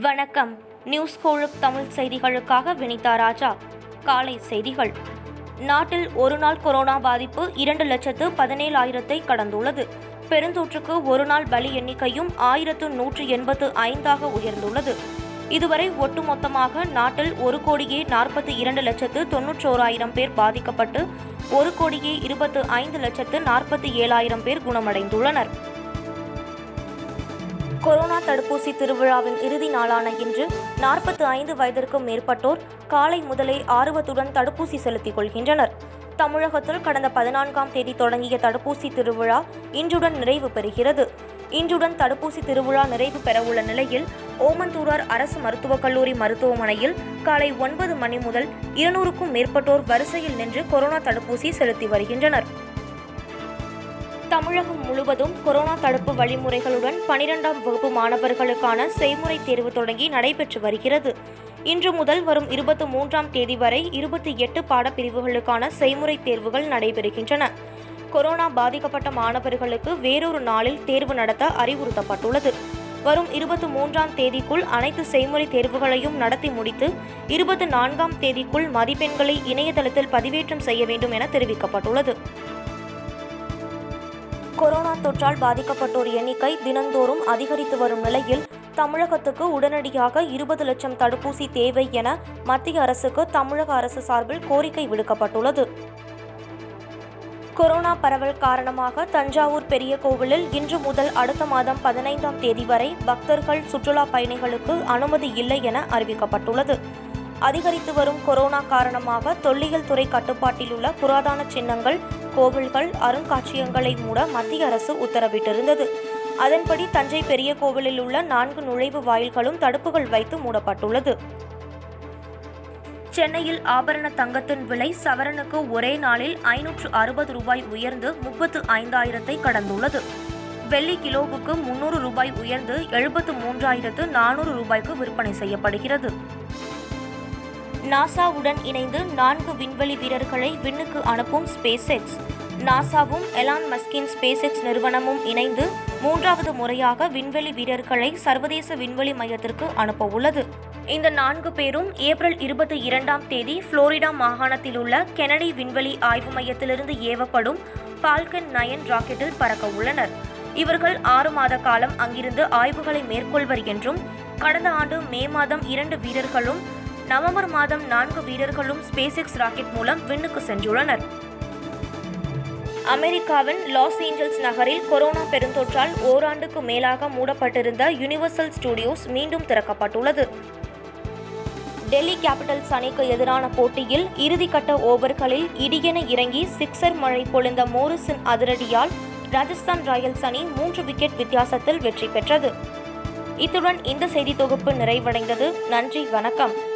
வணக்கம். நியூஸ் கோழுக் தமிழ் செய்திகளுக்காக வினிதா ராஜா. காலை செய்திகள். நாட்டில் ஒரு நாள் கொரோனா பாதிப்பு இரண்டு லட்சத்து பதினேழாயிரத்தை கடந்துள்ளது. பெருந்தொற்றுக்கு ஒரு நாள் பலி எண்ணிக்கையும் ஆயிரத்து நூற்று எண்பத்து ஐந்தாக உயர்ந்துள்ளது. இதுவரை ஒட்டுமொத்தமாக நாட்டில் ஒரு கோடியே நாற்பத்தி இரண்டு லட்சத்து தொன்னூற்றோராயிரம் பேர் பாதிக்கப்பட்டு ஒரு கோடியே இருபத்து ஐந்து லட்சத்து நாற்பத்தி ஏழாயிரம் பேர் குணமடைந்துள்ளனர். கொரோனா தடுப்பூசி திருவிழாவின் இறுதி நாளான இன்று நாற்பத்தி ஐந்து வயதிற்கும் மேற்பட்டோர் காலை முதலே ஆர்வத்துடன் தடுப்பூசி செலுத்திக் கொள்கின்றனர். தமிழகத்தில் கடந்த பதினான்காம் தேதி தொடங்கிய தடுப்பூசி திருவிழா இன்றுடன் நிறைவு பெறுகிறது. இன்றுடன் தடுப்பூசி திருவிழா நிறைவு பெறவுள்ள நிலையில் ஓமந்தூரார் அரசு மருத்துவக் கல்லூரி மருத்துவமனையில் காலை ஒன்பது மணி முதல் இருநூறுக்கும் மேற்பட்டோர் வரிசையில் நின்று கொரோனா தடுப்பூசி செலுத்தி வருகின்றனர். தமிழகம் முழுவதும் கொரோனா தடுப்பு வழிமுறைகளுடன் பனிரெண்டாம் வகுப்பு மாணவர்களுக்கான செய்முறை தேர்வு தொடங்கி நடைபெற்று வருகிறது. இன்று முதல் வரும் இருபத்தி மூன்றாம் தேதி வரை இருபத்தி எட்டு பாடப்பிரிவுகளுக்கான செய்முறை தேர்வுகள் நடைபெறுகின்றன. கொரோனா பாதிக்கப்பட்ட மாணவர்களுக்கு வேறொரு நாளில் தேர்வு நடத்த அறிவுறுத்தப்பட்டுள்ளது. வரும் இருபத்தி மூன்றாம் தேதிக்குள் அனைத்து செய்முறை தேர்வுகளையும் நடத்தி முடித்து இருபத்தி நான்காம் தேதிக்குள் மதிப்பெண்களை இணையதளத்தில் பதிவேற்றம் செய்ய வேண்டும் என தெரிவிக்கப்பட்டுள்ளது. கொரோனா தொற்றால் பாதிக்கப்பட்டோர் எண்ணிக்கை தினந்தோறும் அதிகரித்து வரும் நிலையில் தமிழகத்துக்கு உடனடியாக இருபது லட்சம் தடுப்பூசி தேவை என மத்திய அரசுக்கு தமிழக அரசு சார்பில் கோரிக்கை விடுக்கப்பட்டுள்ளது. கொரோனா பரவல் காரணமாக தஞ்சாவூர் பெரிய கோவிலில் இன்று முதல் அடுத்த மாதம் பதினைந்தாம் தேதி வரை பக்தர்கள் சுற்றுலா பயணிகளுக்கு அனுமதி இல்லை என அறிவிக்கப்பட்டுள்ளது. அதிகரித்து வரும் கொரோனா காரணமாக தொல்லியல் துறை கட்டுப்பாட்டில் உள்ள புராதன சின்னங்கள் கோவில்கள் அருங்காட்சியகங்களை மூட மத்திய அரசு உத்தரவிட்டிருந்தது. அதன்படி தஞ்சை பெரிய கோவிலில் உள்ள நான்கு நுழைவு வாயில்களும் தடுப்புகள் வைத்து மூடப்பட்டுள்ளது. சென்னையில் ஆபரண தங்கத்தின் விலை சவரனுக்கு ஒரே நாளில் ஐநூற்று அறுபது ரூபாய் உயர்ந்து முப்பத்து ஐந்தாயிரத்தை கடந்துள்ளது. வெள்ளி கிலோவுக்கு முன்னூறு ரூபாய் உயர்ந்து எழுபத்து மூன்றாயிரத்து நானூறு ரூபாய்க்கு விற்பனை செய்யப்படுகிறது. நாசாவுடன் இணைந்து நான்கு விண்வெளி வீரர்களை விண்ணுக்கு அனுப்பும் ஸ்பேஸ் எக்ஸ் நாசாவும் எலான் மஸ்கின் ஸ்பேஸ் எக்ஸ் நிறுவனமும் இணைந்து மூன்றாவது முறையாக விண்வெளி வீரர்களை சர்வதேச விண்வெளி மையத்திற்கு அனுப்ப உள்ளது இந்த நான்கு பேரும் ஏப்ரல் இருபத்தி இரண்டாம் தேதி புளோரிடா மாகாணத்தில் உள்ள கெனடி விண்வெளி ஆய்வு மையத்திலிருந்து ஏவப்படும் பால்கன் நயன் ராக்கெட்டில் பறக்க உள்ளனர் இவர்கள் ஆறு மாத காலம் அங்கிருந்து ஆய்வுகளை மேற்கொள்வர் என்றும் கடந்த ஆண்டு மே மாதம் இரண்டு வீரர்களும் நவம்பர் மாதம் நான்கு வீரர்களும் ஸ்பேஸ் எக்ஸ் ராக்கெட் மூலம் விண்ணுக்கு சென்றுள்ளனர். அமெரிக்காவின் லாஸ் ஏஞ்சல்ஸ் நகரில் கொரோனா பெருந்தொற்றால் ஓராண்டுக்கு மேலாக மூடப்பட்டிருந்த யுனிவர்சல் ஸ்டுடியோஸ் மீண்டும் திறக்கப்பட்டுள்ளது. டெல்லி கேபிட்டல்ஸ் அணிக்கு எதிரான போட்டியில் இறுதிக்கட்ட ஓவர்களில் இடியென இறங்கி சிக்ஸர் மழை பொழிந்த மோரிஸின் அதிரடியால் ராஜஸ்தான் ராயல்ஸ் அணி மூன்று விக்கெட் வித்தியாசத்தில் வெற்றி பெற்றது. இத்துடன் இந்த செய்தி தொகுப்பு நிறைவடைந்தது. நன்றி வணக்கம்.